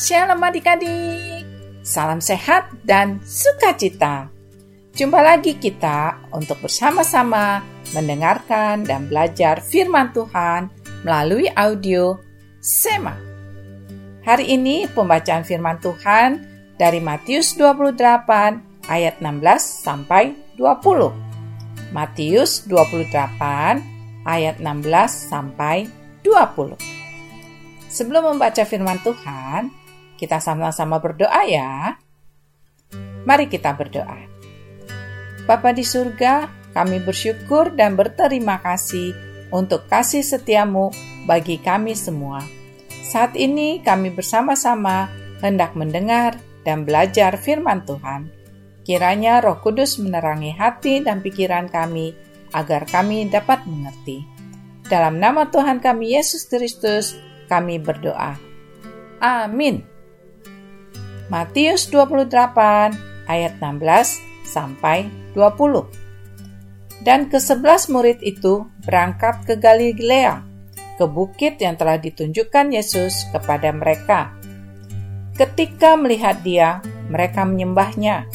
Shalom adik-adik, salam sehat dan sukacita. Jumpa lagi kita untuk bersama-sama mendengarkan dan belajar firman Tuhan melalui audio Sema. Hari ini pembacaan firman Tuhan dari Matius 28 ayat 16 sampai 20. Matius 28 ayat 16 sampai 20. Sebelum membaca firman Tuhan, kita sama-sama berdoa ya. Mari kita berdoa. Bapa di surga, kami bersyukur dan berterima kasih untuk kasih setiamu bagi kami semua. Saat ini kami bersama-sama hendak mendengar dan belajar firman Tuhan. Kiranya roh kudus menerangi hati dan pikiran kami agar kami dapat mengerti. Dalam nama Tuhan kami Yesus Kristus, kami berdoa. Amin. Matius 28 ayat 16 sampai 20. Dan kesebelas murid itu berangkat ke Galilea, ke bukit yang telah ditunjukkan Yesus kepada mereka. Ketika melihat dia, mereka menyembahnya,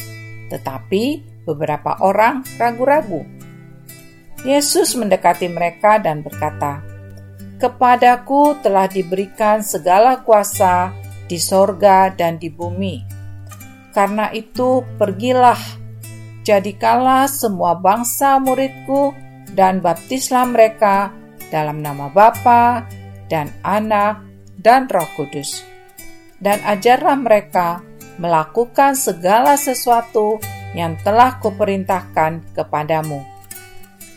tetapi beberapa orang ragu-ragu. Yesus mendekati mereka dan berkata, "Kepadaku telah diberikan segala kuasa di sorga dan di bumi. Karena itu pergilah, jadikanlah semua bangsa muridku dan baptislah mereka dalam nama Bapa dan Anak dan Roh Kudus. Dan ajarlah mereka melakukan segala sesuatu yang telah kuperintahkan kepadamu.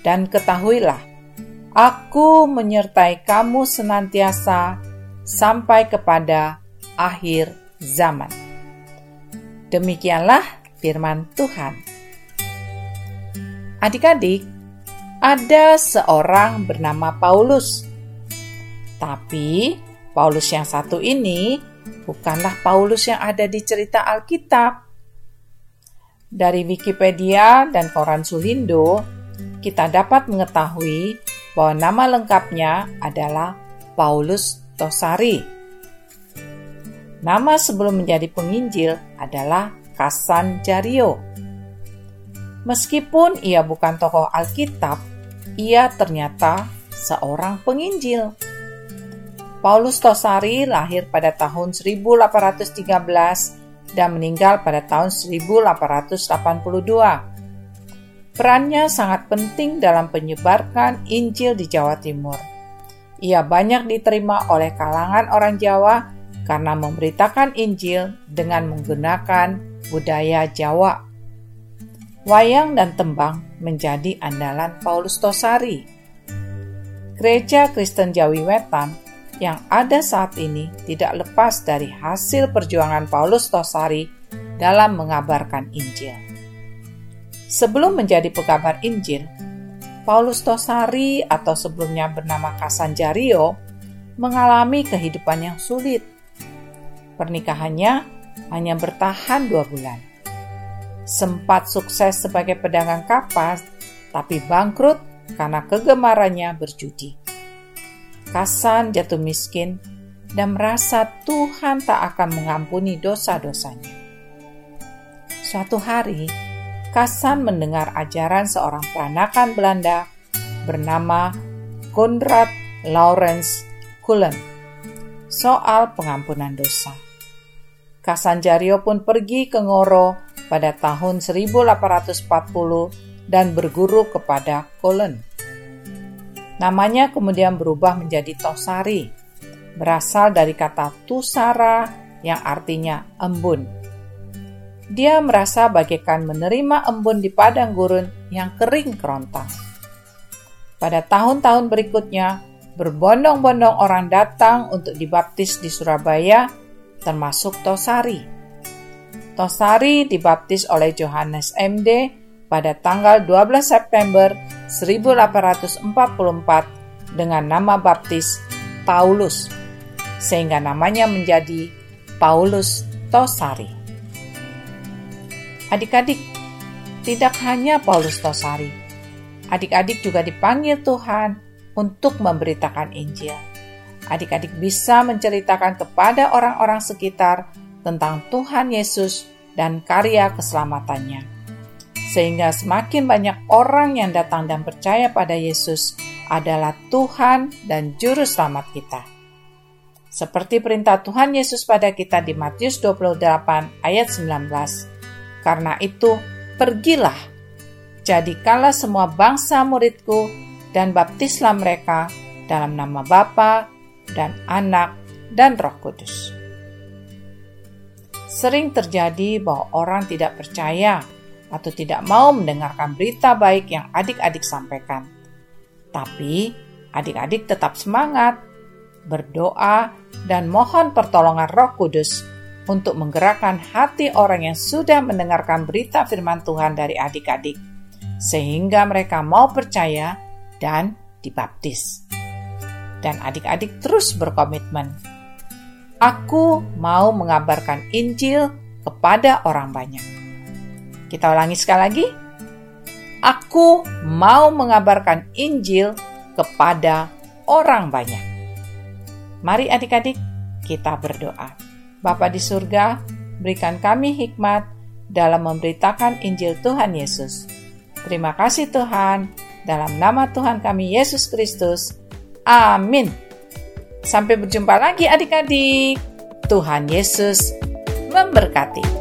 Dan ketahuilah, aku menyertai kamu senantiasa sampai kepada akhir zaman. Demikianlah firman Tuhan. Adik-adik, ada seorang bernama Paulus. Tapi Paulus yang satu ini bukanlah Paulus yang ada di cerita Alkitab. Dari Wikipedia dan koran Sulindo, kita dapat mengetahui bahwa nama lengkapnya adalah Paulus Tosari. Nama sebelum menjadi penginjil adalah Kasan Jario. Meskipun ia bukan tokoh Alkitab, ia ternyata seorang penginjil. Paulus Tosari lahir pada tahun 1813 dan meninggal pada tahun 1882. Perannya sangat penting dalam penyebarkan Injil di Jawa Timur. Ia banyak diterima oleh kalangan orang Jawa karena memberitakan Injil dengan menggunakan budaya Jawa. Wayang dan tembang menjadi andalan Paulus Tosari. Gereja Kristen Jawi Wetan yang ada saat ini tidak lepas dari hasil perjuangan Paulus Tosari dalam mengabarkan Injil. Sebelum menjadi pegabar Injil, Paulus Tosari atau sebelumnya bernama Kasanjario mengalami kehidupan yang sulit Pernikahannya hanya bertahan dua bulan. Sempat sukses sebagai pedagang kapas, tapi bangkrut karena kegemarannya berjudi. Kasan jatuh miskin dan merasa Tuhan tak akan mengampuni dosa-dosanya. Suatu hari, Kasan mendengar ajaran seorang peranakan Belanda bernama Konrad Lawrence Kullen soal pengampunan dosa. Kasanjario pun pergi ke Ngoro pada tahun 1840 dan berguru kepada Kolen. Namanya kemudian berubah menjadi Tosari, berasal dari kata Tusara yang artinya embun. Dia merasa bagaikan menerima embun di padang gurun yang kering kerontang. Pada tahun-tahun berikutnya, berbondong-bondong orang datang untuk dibaptis di Surabaya termasuk Tosari. Tosari dibaptis oleh Johannes MD pada tanggal 12 September 1844 dengan nama baptis Paulus, sehingga namanya menjadi Paulus Tosari. Adik-adik, tidak hanya Paulus Tosari, adik-adik juga dipanggil Tuhan untuk memberitakan Injil. Adik-adik bisa menceritakan kepada orang-orang sekitar tentang Tuhan Yesus dan karya keselamatannya. Sehingga semakin banyak orang yang datang dan percaya pada Yesus adalah Tuhan dan Juru Selamat kita. Seperti perintah Tuhan Yesus pada kita di Matius 28 ayat 19. Karena itu, pergilah, jadikanlah semua bangsa muridku dan baptislah mereka dalam nama Bapa dan Anak dan Roh Kudus. Sering terjadi bahwa orang tidak percaya atau tidak mau mendengarkan berita baik yang adik-adik sampaikan. Tapi adik-adik tetap semangat, berdoa, dan mohon pertolongan Roh Kudus untuk menggerakkan hati orang yang sudah mendengarkan berita firman Tuhan dari adik-adik, sehingga mereka mau percaya dan dibaptis. Dan adik-adik terus berkomitmen. Aku mau mengabarkan Injil kepada orang banyak. Kita ulangi sekali lagi. Aku mau mengabarkan Injil kepada orang banyak. Mari adik-adik kita berdoa. Bapa di surga, berikan kami hikmat dalam memberitakan Injil Tuhan Yesus. Terima kasih Tuhan, dalam nama Tuhan kami Yesus Kristus. Amin. Sampai berjumpa lagi adik-adik. Tuhan Yesus memberkati.